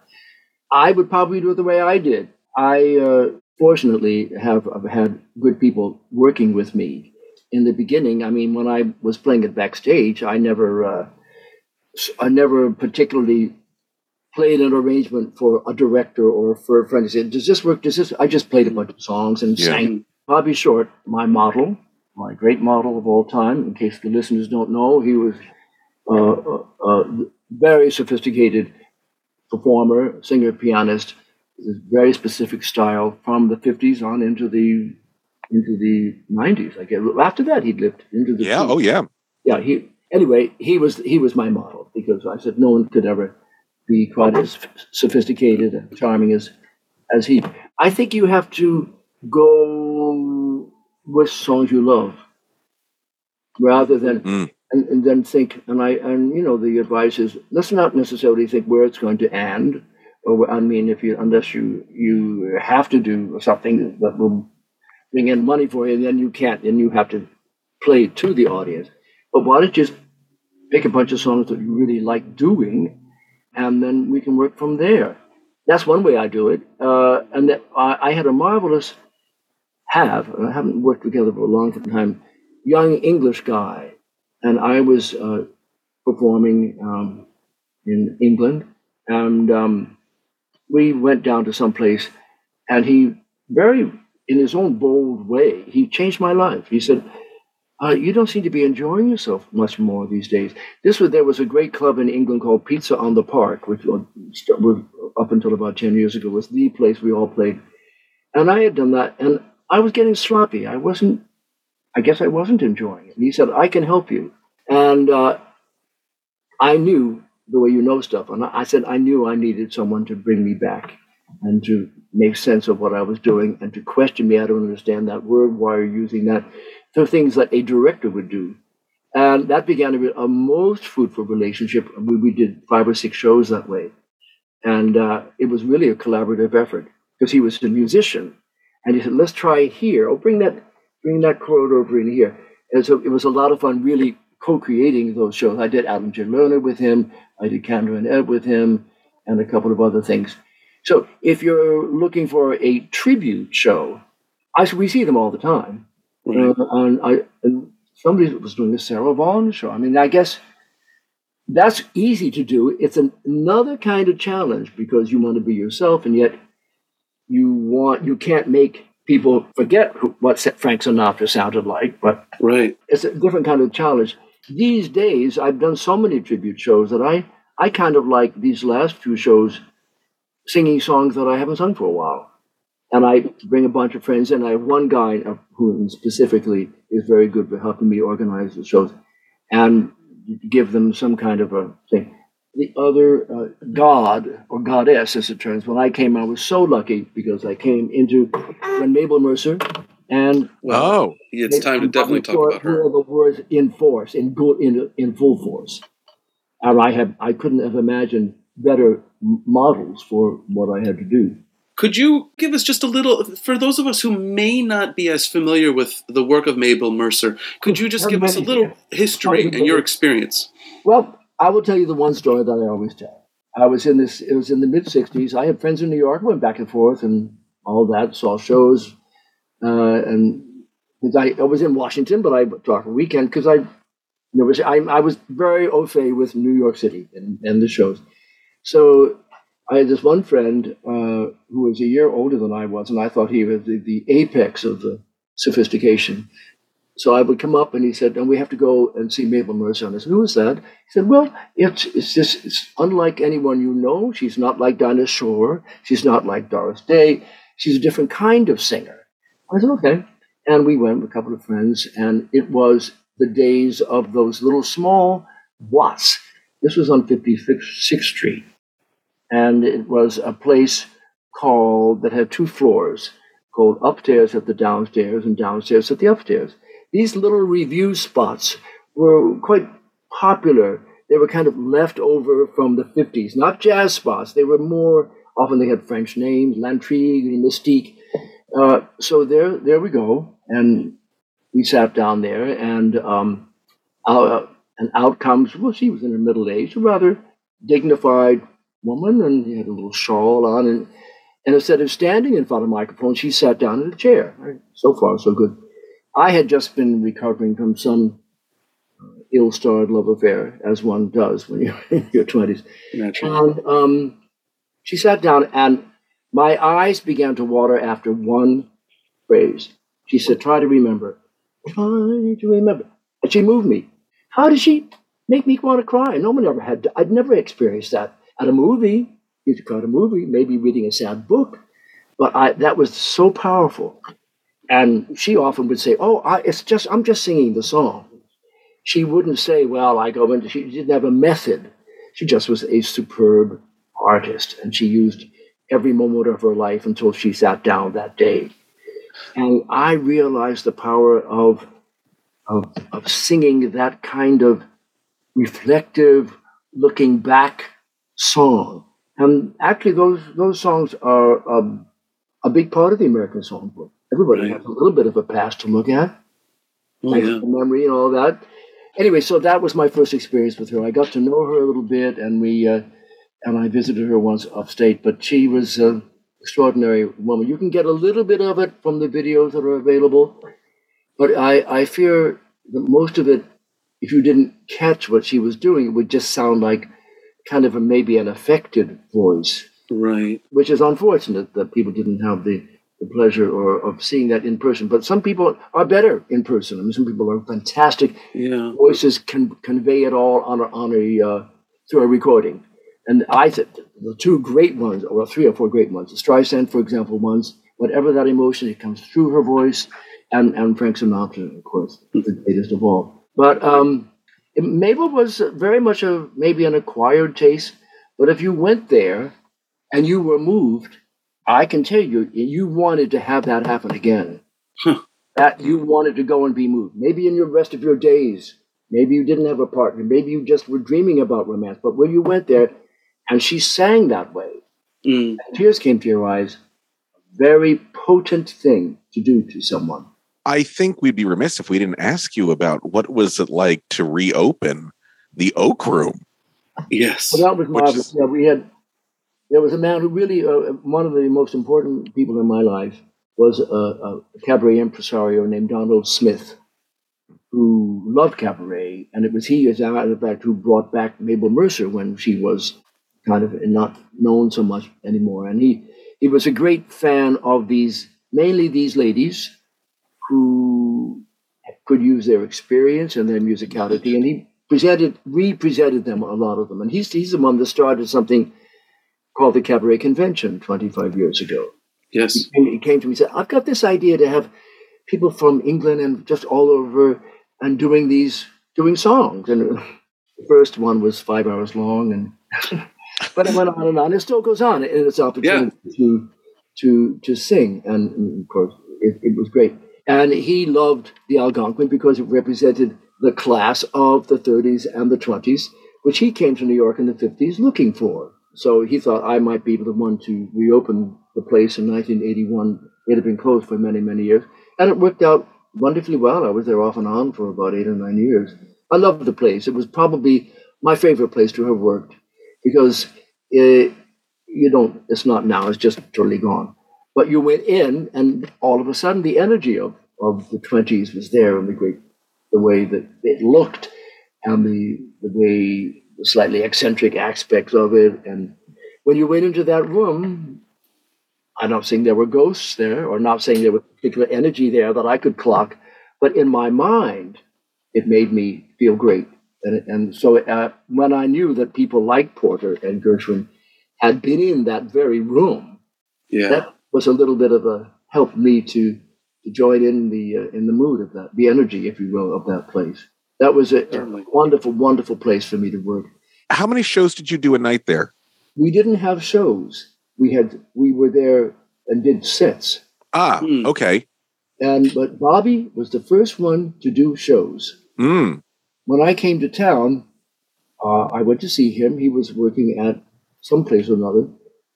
I would probably do it the way I did. I uh, fortunately have, have had good people working with me in the beginning, I mean, when I was playing it backstage, I never, uh, I never particularly played an arrangement for a director or for a friend. He said, "Does this work? Does this?" I just played a bunch of songs and yeah. sang. Bobby Short, my model, my great model of all time. In case the listeners don't know, he was uh, a very sophisticated performer, singer, pianist. Very specific style from the 50s on into the into the 90s. I guess after that he'd lived into the yeah. Oh yeah. Yeah. He anyway he was he was my model because I said no one could ever be quite as sophisticated and charming as as he. I think you have to go with songs you love rather than mm. And, and then think and I and you know the advice is let's not necessarily think where it's going to end or I mean if you unless you you have to do something that will bring in money for you, then you can't, and you have to play to the audience. But why don't you just pick a bunch of songs that you really like doing, and then we can work from there. That's one way I do it. Uh, and I, I, had a marvelous have, I haven't worked together for a long time, young English guy, and I was uh, performing um, in England, and um, we went down to some place, and he very in his own bold way, he changed my life. He said, uh, "You don't seem to be enjoying yourself much more these days." This was there was a great club in England called Pizza on the Park, which was up until about ten years ago was the place we all played, and I had done that, and I was getting sloppy. I wasn't. I guess I wasn't enjoying it. And he said, "I can help you," and uh, I knew the way you know stuff, and I said I knew I needed someone to bring me back and to make sense of what I was doing and to question me. I don't understand that word. Why are you using that? So things that a director would do. And that began to be a most fruitful relationship. We, we did five or six shows that way. And uh, it was really a collaborative effort because he was a musician. And he said, let's try here. Oh, bring that, bring that chord over in here. And so it was a lot of fun really co-creating those shows. I did Alan Jay Lerner with him. I did Kander and Ebb with him and a couple of other things. So if you're looking for a tribute show, I, we see them all the time. Uh, and I, and somebody was doing a Sarah Vaughan show. I mean, I guess that's easy to do. It's an, another kind of challenge because you want to be yourself, and yet you want you can't make people forget who, what Frank Sinatra sounded like. But right, it's a different kind of challenge. These days, I've done so many tribute shows that I I kind of like these last few shows singing songs that I haven't sung for a while. And I bring a bunch of friends in. I have one guy who specifically is very good for helping me organize the shows and give them some kind of a thing. The other uh, god or goddess, as it turns, when I came, I was so lucky because I came into when Mabel Mercer and oh, it's time to definitely talk about her. The words in force, in good, in in full force, and I have I couldn't have imagined better models for what I had to do. Could you give us just a little, for those of us who may not be as familiar with the work of Mabel Mercer, could you just give us a little history and your experience? Well, I will tell you the one story that I always tell. I was in this, it was in the mid 60s. I had friends in New York, went back and forth and all that, saw shows. Uh, and I, I was in Washington, but I talked a weekend because I, you know, I, I was very au fait with New York City and, and the shows. So I had this one friend uh, who was a year older than I was, and I thought he was the, the apex of the sophistication. So I would come up and he said, and we have to go and see Mabel Mercer. And I said, who is that? He said, well, it's, it's just, it's unlike anyone you know. She's not like Dinah Shore. She's not like Doris Day. She's a different kind of singer. I said, okay. And we went with a couple of friends, and it was the days of those little small boîtes. This was on 56th Street and it was a place called that had two floors called upstairs at the downstairs and downstairs at the upstairs. These little revue spots were quite popular. They were kind of left over from the 50s, not jazz spots. They were more, often they had French names, L'Intrigue, Mystique. Uh, so there, there we go. And we sat down there, and um, uh, and out comes, well, she was in her middle age, a rather dignified woman, and she had a little shawl on, and and instead of standing in front of the microphone, she sat down in a chair. So far, so good. I had just been recovering from some uh, ill-starred love affair, as one does when you're [laughs] in your twenties. And um, she sat down, and my eyes began to water after one phrase. She said, "Try to remember. Try to remember." And she moved me. How did she make me want to cry? No one ever had. I'd never experienced that at a movie. You could call it a movie, maybe reading a sad book, but I, that was so powerful. And she often would say, "Oh, I, it's just I'm just singing the song." She wouldn't say, "Well, I go into." She didn't have a method. She just was a superb artist, and she used every moment of her life until she sat down that day. And I realized the power of of, of singing that kind of reflective, looking back song. And actually, those those songs are um, a big part of the American songbook. Everybody right. has a little bit of a past to look at, oh, yeah. memory and all that. Anyway, so that was my first experience with her. I got to know her a little bit, and we uh, and I visited her once upstate. But she was an extraordinary woman. You can get a little bit of it from the videos that are available, but I I fear that most of it, if you didn't catch what she was doing, it would just sound like kind of a, maybe an affected voice. Right. Which is unfortunate that people didn't have the, the pleasure or of seeing that in person. But some people are better in person. I mean, some people are fantastic. Yeah. Voices can convey it all on a, on a uh, through a recording. And I think the two great ones, or three or four great ones, the Streisand, for example, ones, whatever that emotion, it comes through her voice, and, and Frank Sinatra, of course, the greatest of all. But um, Mabel was very much a maybe an acquired taste, but if you went there and you were moved, I can tell you, you wanted to have that happen again. That you wanted to go and be moved. Maybe in your rest of your days, Maybe you didn't have a partner. Maybe you just were dreaming about romance. But when you went there and she sang that way, Mm. tears came to your eyes, very potent thing to do to someone. I think we'd be remiss if we didn't ask you about what was it like to reopen the Oak Room. Yes. Well, that was marvelous. Yeah, we had. There was a man who really, uh, one of the most important people in my life, was a, a cabaret impresario named Donald Smith, who loved cabaret, and it was he, as a matter of fact, who brought back Mabel Mercer when she was kind of not known so much anymore. And he he was a great fan of these, mainly these ladies, who could use their experience and their musicality, and he presented, represented them, a lot of them. And he's, he's the one that started something called the Cabaret Convention 25 years ago. Yes. He came, he came to me and said, I've got this idea to have people from England and just all over and doing these, doing songs. And [laughs] the first one was five hours long, and [laughs] but it went on and on. It still goes on in its opportunity to, to, to sing. And, and of course, it, it was great. And he loved the Algonquin because it represented the class of the 30s and the 20s, which he came to New York in the 50s looking for. So he thought I might be the one to reopen the place in 1981. It had been closed for many, many years. And it worked out wonderfully well. I was there off and on for about eight or nine years. I loved the place. It was probably my favorite place to have worked because it, you don't, it's not now, it's just totally gone. But you went in, and all of a sudden, the energy of, of the 20s was there, and the great, the way that it looked, and the, the way, slightly eccentric aspects of it. And when you went into that room, I'm not saying there were ghosts there, or not saying there was particular energy there that I could clock, but in my mind, it made me feel great. And, and so uh, when I knew that people like Porter and Gershwin had been in that very room, Yeah. that was a little bit of a help me to, to join in the uh, in the mood of that, the energy, if you will, of that place. That was a, a wonderful, wonderful place for me to work. How many shows did you do a night there? We didn't have shows. We had we were there and did sets. Ah, okay. And but Bobby was the first one to do shows. Mm. When I came to town, uh, I went to see him. He was working at some place or another,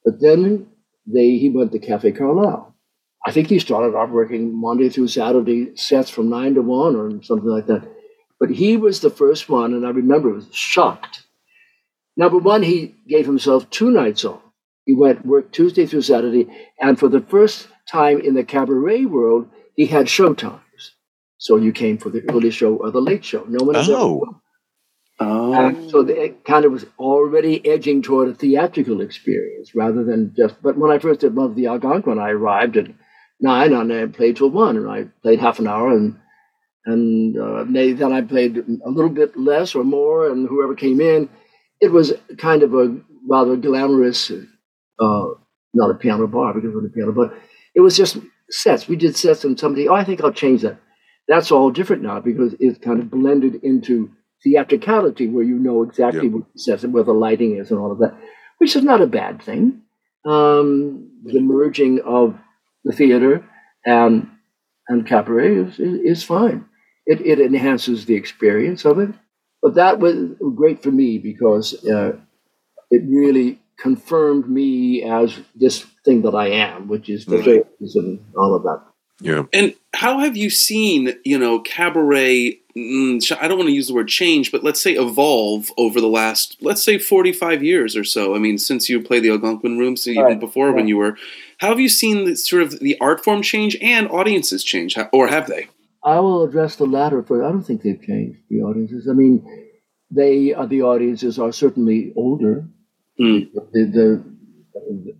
but then they he went to Cafe Carlyle. I think he started off working Monday through Saturday sets from nine to one or something like that. But he was the first one, and I remember was shocked. Number one, he gave himself two nights off. He went work Tuesday through Saturday, and for the first time in the cabaret world, he had show times. So you came for the early show or the late show. No one has ever Oh. done. Oh. And so the- it kind of was already edging toward a theatrical experience rather than just. But when I first did Love the Algonquin, I arrived at nine and I played till one, and I played half an hour, and and uh, they- then I played a little bit less or more, and whoever came in, it was kind of a rather glamorous, uh, not a piano bar because was a piano, but it was just sets. We did sets, and somebody, oh, I think I'll change that. That's all different now because it's kind of blended into theatricality where you know exactly what it says and where the lighting is and all of that, which is not a bad thing. Um, the merging of the theater and and cabaret is, is, is fine. It, it enhances the experience of it. But that was great for me because uh, it really confirmed me as this thing that I am, which is the face and all of that. Yeah. And how have you seen, you know, cabaret? Mm, I don't want to use the word change, but let's say evolve over the last, let's say, forty-five years or so. I mean, since you played the Algonquin Rooms, even Right, before when you were, how have you seen the, sort of the art form change and audiences change, or have they? I will address the latter first. I don't think they've changed the audiences. I mean, they uh, the audiences are certainly older. The, the,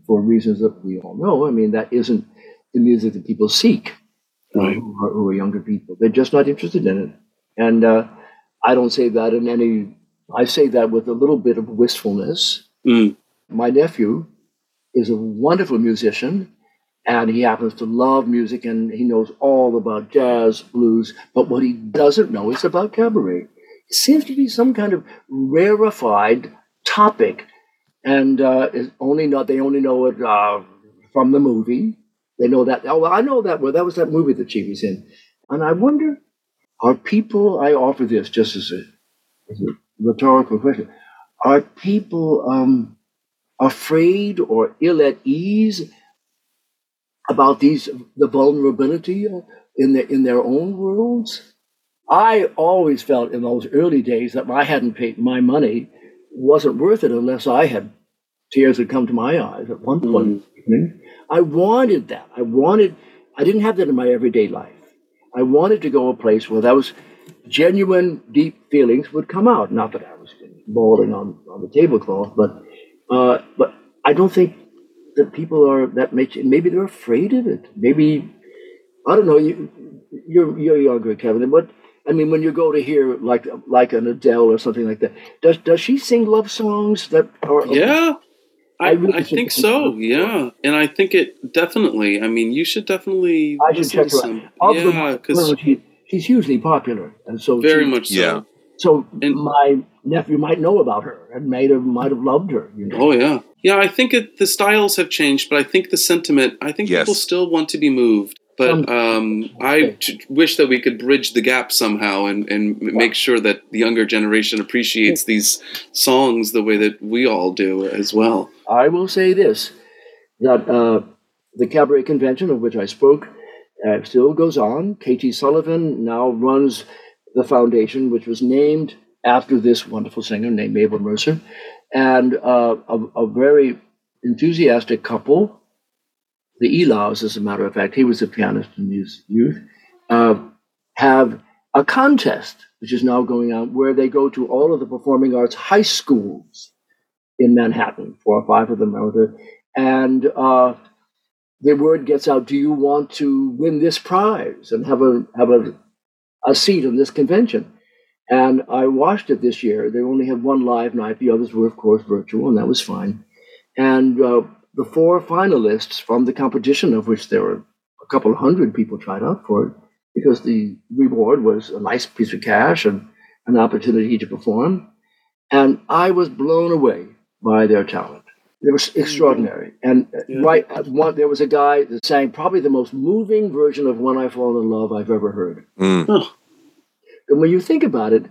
for reasons that we all know. I mean, that isn't the music that people seek, uh, who, are, who are younger people. They're just not interested in it. And uh, I don't say that in any. I say that with a little bit of wistfulness. My nephew is a wonderful musician, and he happens to love music, and he knows all about jazz, blues. But what he doesn't know is about cabaret. It seems to be some kind of rarefied topic, and uh, only not they only know it uh, from the movie. They know that. Oh, I know that. Well, that was that movie that she was in, and I wonder Are people, I offer this just as a, as a rhetorical question, are people um, afraid or ill at ease about these the vulnerability in their in their own worlds? I always felt in those early days that I hadn't paid my money wasn't worth it unless I had tears had come to my eyes at one point. Mm. I wanted that. I wanted. I didn't have that in my everyday life. I wanted to go a place where those genuine, deep feelings would come out. Not that I was bawling on, on the tablecloth, but uh, but I don't think that people are that much. Maybe they're afraid of it. Maybe I don't know. You, you're you're younger, Kevin. But I mean, when you go to hear like like an Adele or something like that, does does she sing love songs that are? Yeah, I, I, I think so. Yeah, and I think it definitely. I mean, you should definitely. I should check her out. Yeah, because she, she's hugely popular, and so very she, much so. Yeah. So and, my nephew might know about her and might have might have loved her. You know? Oh yeah, yeah. I think it, the styles have changed, but I think the sentiment. I think yes. people still want to be moved. But um, I t- wish that we could bridge the gap somehow and, and make sure that the younger generation appreciates these songs the way that we all do as well. I will say this that uh, the cabaret convention of which I spoke uh, still goes on. KT Sullivan now runs the foundation, which was named after this wonderful singer named Mabel Mercer, and uh, a, a, very enthusiastic couple, the Elows, as a matter of fact, he was a pianist in his youth, uh, have a contest, which is now going on, where they go to all of the performing arts high schools in Manhattan, four or five of them are there, and uh, the word gets out: Do you want to win this prize and have a have a a seat in this convention. And I watched it this year. They only had one live night. The others were, of course, virtual, and that was fine. And uh, the four finalists from the competition, of which there were a couple hundred people tried out for it, because the reward was a nice piece of cash and an opportunity to perform. And I was blown away by their talent. It was extraordinary. And yeah. right, one, there was a guy that sang probably the most moving version of "When I Fall in Love" I've ever heard. Mm. And when you think about it,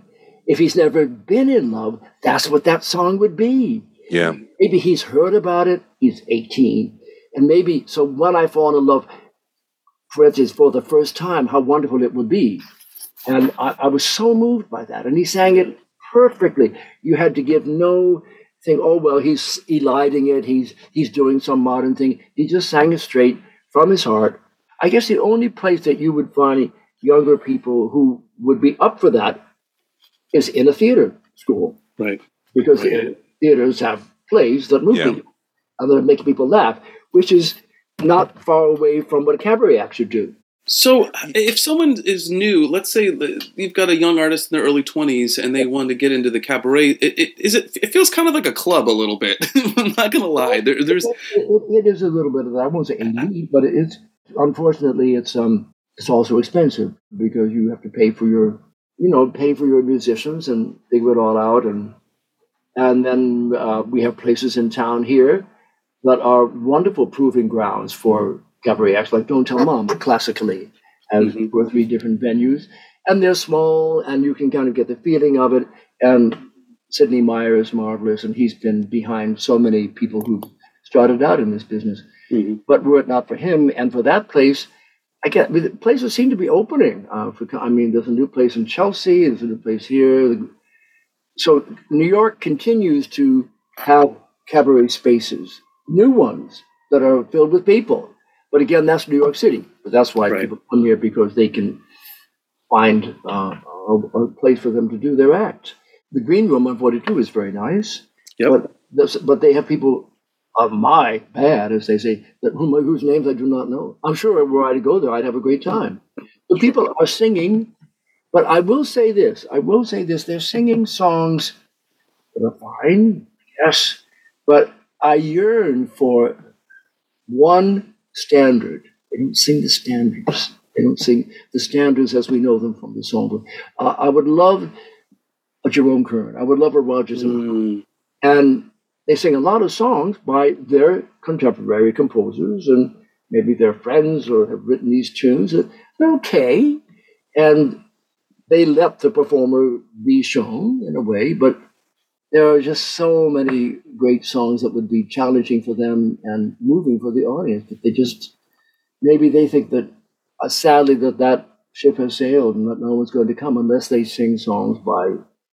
if he's never been in love, that's what that song would be. Yeah. Maybe he's heard about it. He's 18, and maybe so. When I fall in love, for instance, for the first time, how wonderful it would be. And I, I was so moved by that. And he sang it perfectly. You had to give no thing, oh well, he's eliding it. He's he's doing some modern thing. He just sang it straight from his heart. I guess the only place that you would find younger people who would be up for that is in a theater school, right? Because right. theaters have plays that move yeah. people and that make people laugh, which is not far away from what a cabaret act should do. So, if someone is new, let's say you've got a young artist in their early twenties and they want to get into the cabaret, it, it, is it? It feels kind of like a club a little bit. [laughs] I'm not going to lie. There, there's it, it is a little bit of that. I won't say elite, but it's unfortunately it's um it's also expensive because you have to pay for your you know pay for your musicians and figure it all out and and then uh, we have places in town here that are wonderful proving grounds for cabaret acts like Don't Tell Mom classically has mm-hmm. two or three different venues. And they're small and you can kind of get the feeling of it. And Sidney Myer is marvelous and he's been behind so many people who started out in this business. Mm-hmm. But were it not for him and for that place, I get the places seem to be opening. Uh, for, I mean, there's a new place in Chelsea, there's a new place here. So New York continues to have cabaret spaces, new ones that are filled with people. But again, that's New York City. But that's why right. people come here because they can find uh, a, a, place for them to do their act. The Green Room on 42 is very nice. Yep. But, but they have people of my bad, as they say, that whom, whose names I do not know. I'm sure were I to go there, I'd have a great time. The people are singing, but I will say this. I will say this. They're singing songs that are fine, yes, but I yearn for one standard. They don't sing the standards. They don't sing the standards as we know them from the songbook. Uh, I would love a Jerome Kern. I would love a Rodgers mm. and they sing a lot of songs by their contemporary composers and maybe their friends or have written these tunes. They're okay, and they let the performer be shown in a way, but there are just so many great songs that would be challenging for them and moving for the audience that they just maybe they think that uh, sadly that that ship has sailed and that no one's going to come unless they sing songs by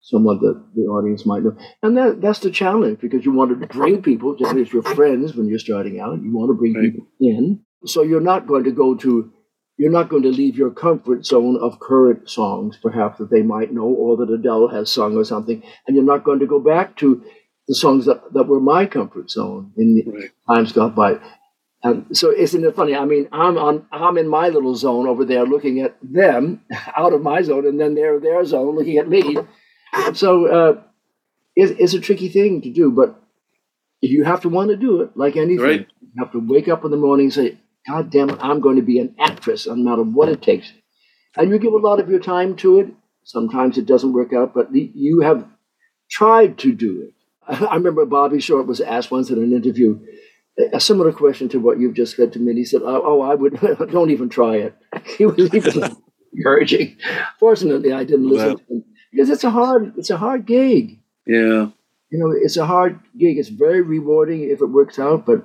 someone that the audience might know. And that that's the challenge because you want to bring people, just as your friends when you're starting out, you want to bring people in. So you're not going to go to you're not going to leave your comfort zone of current songs, perhaps that they might know or that Adele has sung or something, and you're not going to go back to the songs that, that were my comfort zone in the Right. times gone by. And so isn't it funny? I mean, I'm on I'm in my little zone over there looking at them [laughs] out of my zone, and then they're their zone looking at me. So uh, it's, it's a tricky thing to do, but if you have to want to do it like anything. Right. You have to wake up in the morning and say, God damn it, I'm going to be an actress, no matter what it takes. And you give a lot of your time to it. Sometimes it doesn't work out, but the- you have tried to do it. [laughs] I remember Bobby Short was asked once in an interview a similar question to what you've just said to me. And he said, Oh, oh I would, [laughs] don't even try it. [laughs] He was even encouraging. Fortunately, I didn't listen Well. to him because it's a hard, it's a hard gig. Yeah. You know, it's a hard gig. It's very rewarding if it works out, but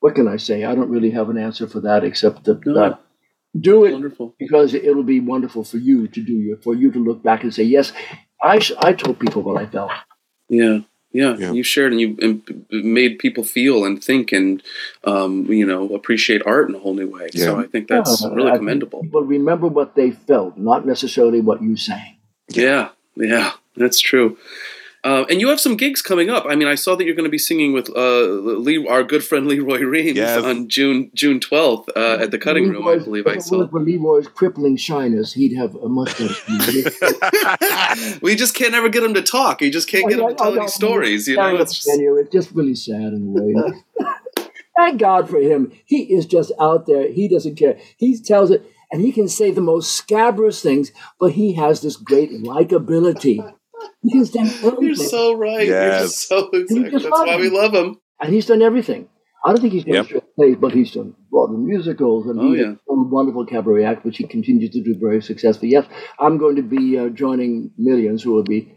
what can I say? I don't really have an answer for that except that, No. that do it Wonderful. because it'll be wonderful for you to do you for you to look back and say, yes, I sh- I told people what I felt. Yeah. Yeah, Yeah. you shared and you and made people feel and think and um, you know appreciate art in a whole new way. So Yeah. I think that's Yeah, really I commendable. People remember what they felt, not necessarily what you sang. Yeah, yeah, that's true. Uh, and you have some gigs coming up. I mean, I saw that you're going to be singing with uh, Lee, our good friend Lee Roy Reams Yes. on June June 12th uh, at the Cutting Room. I believe I if it saw. wasn't for Lee Roy's crippling shyness, he'd have a mustache. [laughs] we just can't ever get him to talk. You just can't get him to tell any stories. You know, it's just, It's just really sad in a way. [laughs] Thank God for him. He is just out there. He doesn't care. He tells it, and he can say the most scabrous things, but he has this great likability. He can stand [laughs] you're so right. You're Yes. so you exact. just That's love why we love him. and he's done everything. I don't think he's done Yep. straight plays, but he's done Broadway musicals, and Oh, he's yeah. a wonderful cabaret act, which he continues to do very successfully. Yes, I'm going to be uh, joining millions who will be,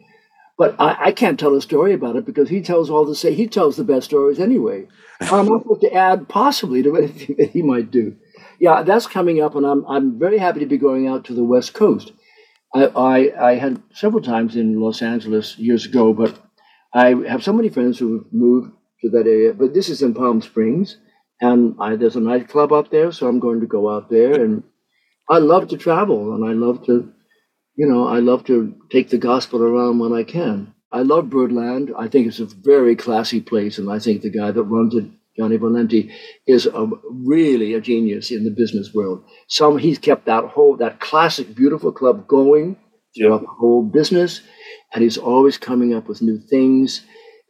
but I, I can't tell a story about it because he tells all the say he tells the best stories anyway. [laughs] I'm not supposed to add possibly to anything [laughs] that he might do. Yeah, that's coming up, and I'm I'm very happy to be going out to the West Coast. I, I, I had several times in Los Angeles years ago, but I have so many friends who have moved to that area. But this is in Palm Springs, and I, there's a nightclub up there, so I'm going to go out there. And I love to travel, and I love to, you know, I love to take the gospel around when I can. I love Birdland. I think it's a very classy place, and I think the guy that runs it, Gianni Valenti, is a, really a genius in the business world. Some he's kept that whole that classic, beautiful club going throughout the whole business, and he's always coming up with new things,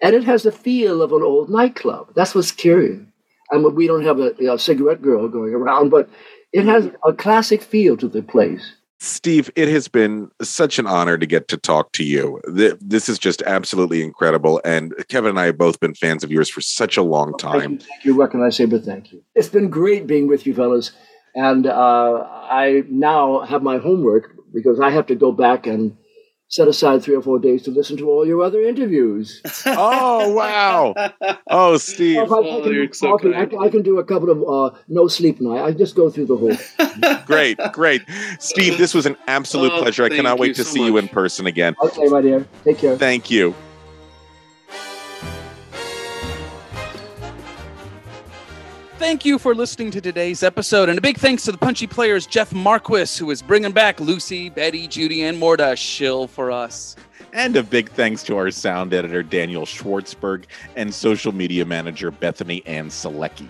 and it has the feel of an old nightclub. That's what's curious. And we don't have a, a cigarette girl going around, but it has a classic feel to the place. Steve, it has been such an honor to get to talk to you. This is just absolutely incredible. And Kevin and I have both been fans of yours for such a long Thank you, time. thank you. What can I say but thank you? It's been great being with you, fellas. And uh, I now have my homework because I have to go back and set aside three or four days to listen to all your other interviews. [laughs] Oh, wow. Oh, Steve. If I, I can, do coffee, I, I can do a couple of uh, no sleep night. I just go through the whole. [laughs] Great, great. Steve, this was an absolute Oh, pleasure. I cannot wait to so see you in person again. Okay, my dear. Take care. Thank you. Thank you for listening to today's episode, and a big thanks to the punchy players Jeff Marquis, who is bringing back Lucy, Betty, Judy, and more to shill for us. And a big thanks to our sound editor, Daniel Schwartzberg, and social media manager, Bethany Ann Selecki.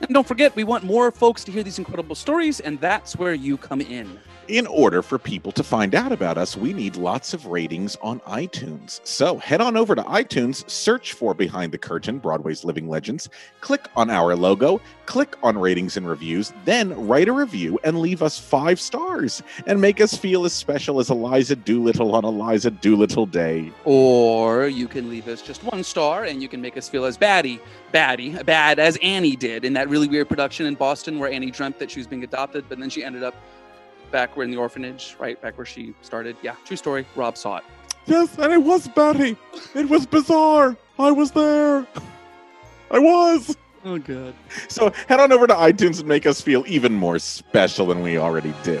And don't forget, we want more folks to hear these incredible stories, and that's where you come in. In order for people to find out about us, we need lots of ratings on iTunes. So head on over to iTunes, search for Behind the Curtain Broadway's Living Legends, click on our logo, click on ratings and reviews, then write a review and leave us five stars and make us feel as special as Eliza Doolittle on Eliza Doolittle Day. Or you can leave us just one star, and you can make us feel as baddie, baddie, bad as Annie did in that really weird production in Boston where Annie dreamt that she was being adopted, but then she ended up back where in the orphanage, right back where she started. Yeah, true story. Rob saw it. Yes, and it was Betty. It was bizarre. I was there. I was. Oh, good. So head on over to iTunes and make us feel even more special than we already do.